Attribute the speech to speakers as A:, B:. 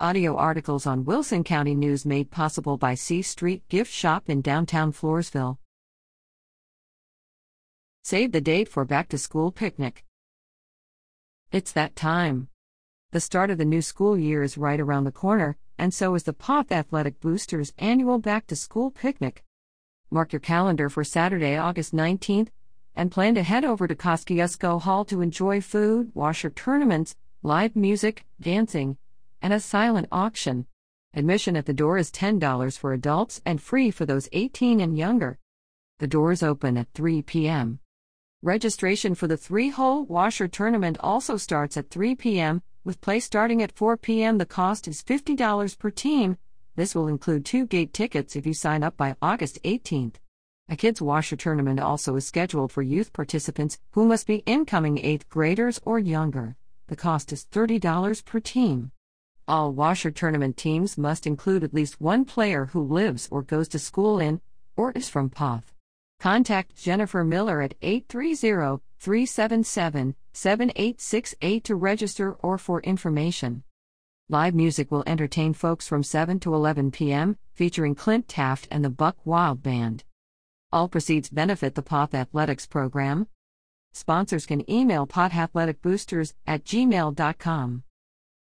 A: Audio articles on Wilson County News made possible by C Street Gift Shop in downtown Floresville. Save the date for back to school picnic. It's that time. The start of the new school year is right around the corner, and so is the Poth Athletic Boosters annual back to school picnic. Mark your calendar for Saturday, August 19th, and plan to head over to Kosciusko Hall to enjoy food, washer tournaments, live music, dancing, and a silent auction. Admission at the door is $10 for adults and free for those 18 and younger. The doors open at 3 p.m. Registration for the three hole washer tournament also starts at 3 p.m., with play starting at 4 p.m. The cost is $50 per team. This will include two gate tickets if you sign up by August 18th. A kids' washer tournament also is scheduled for youth participants who must be incoming 8th graders or younger. The cost is $30 per team. All washer tournament teams must include at least one player who lives or goes to school in or is from Poth. Contact Jennifer Miller at 830 377 7868 to register or for information. Live music will entertain folks from 7 to 11 p.m., featuring Clint Taft and the Buck Wild Band. All proceeds benefit the Poth Athletics program. Sponsors can email potathleticboosters at gmail.com.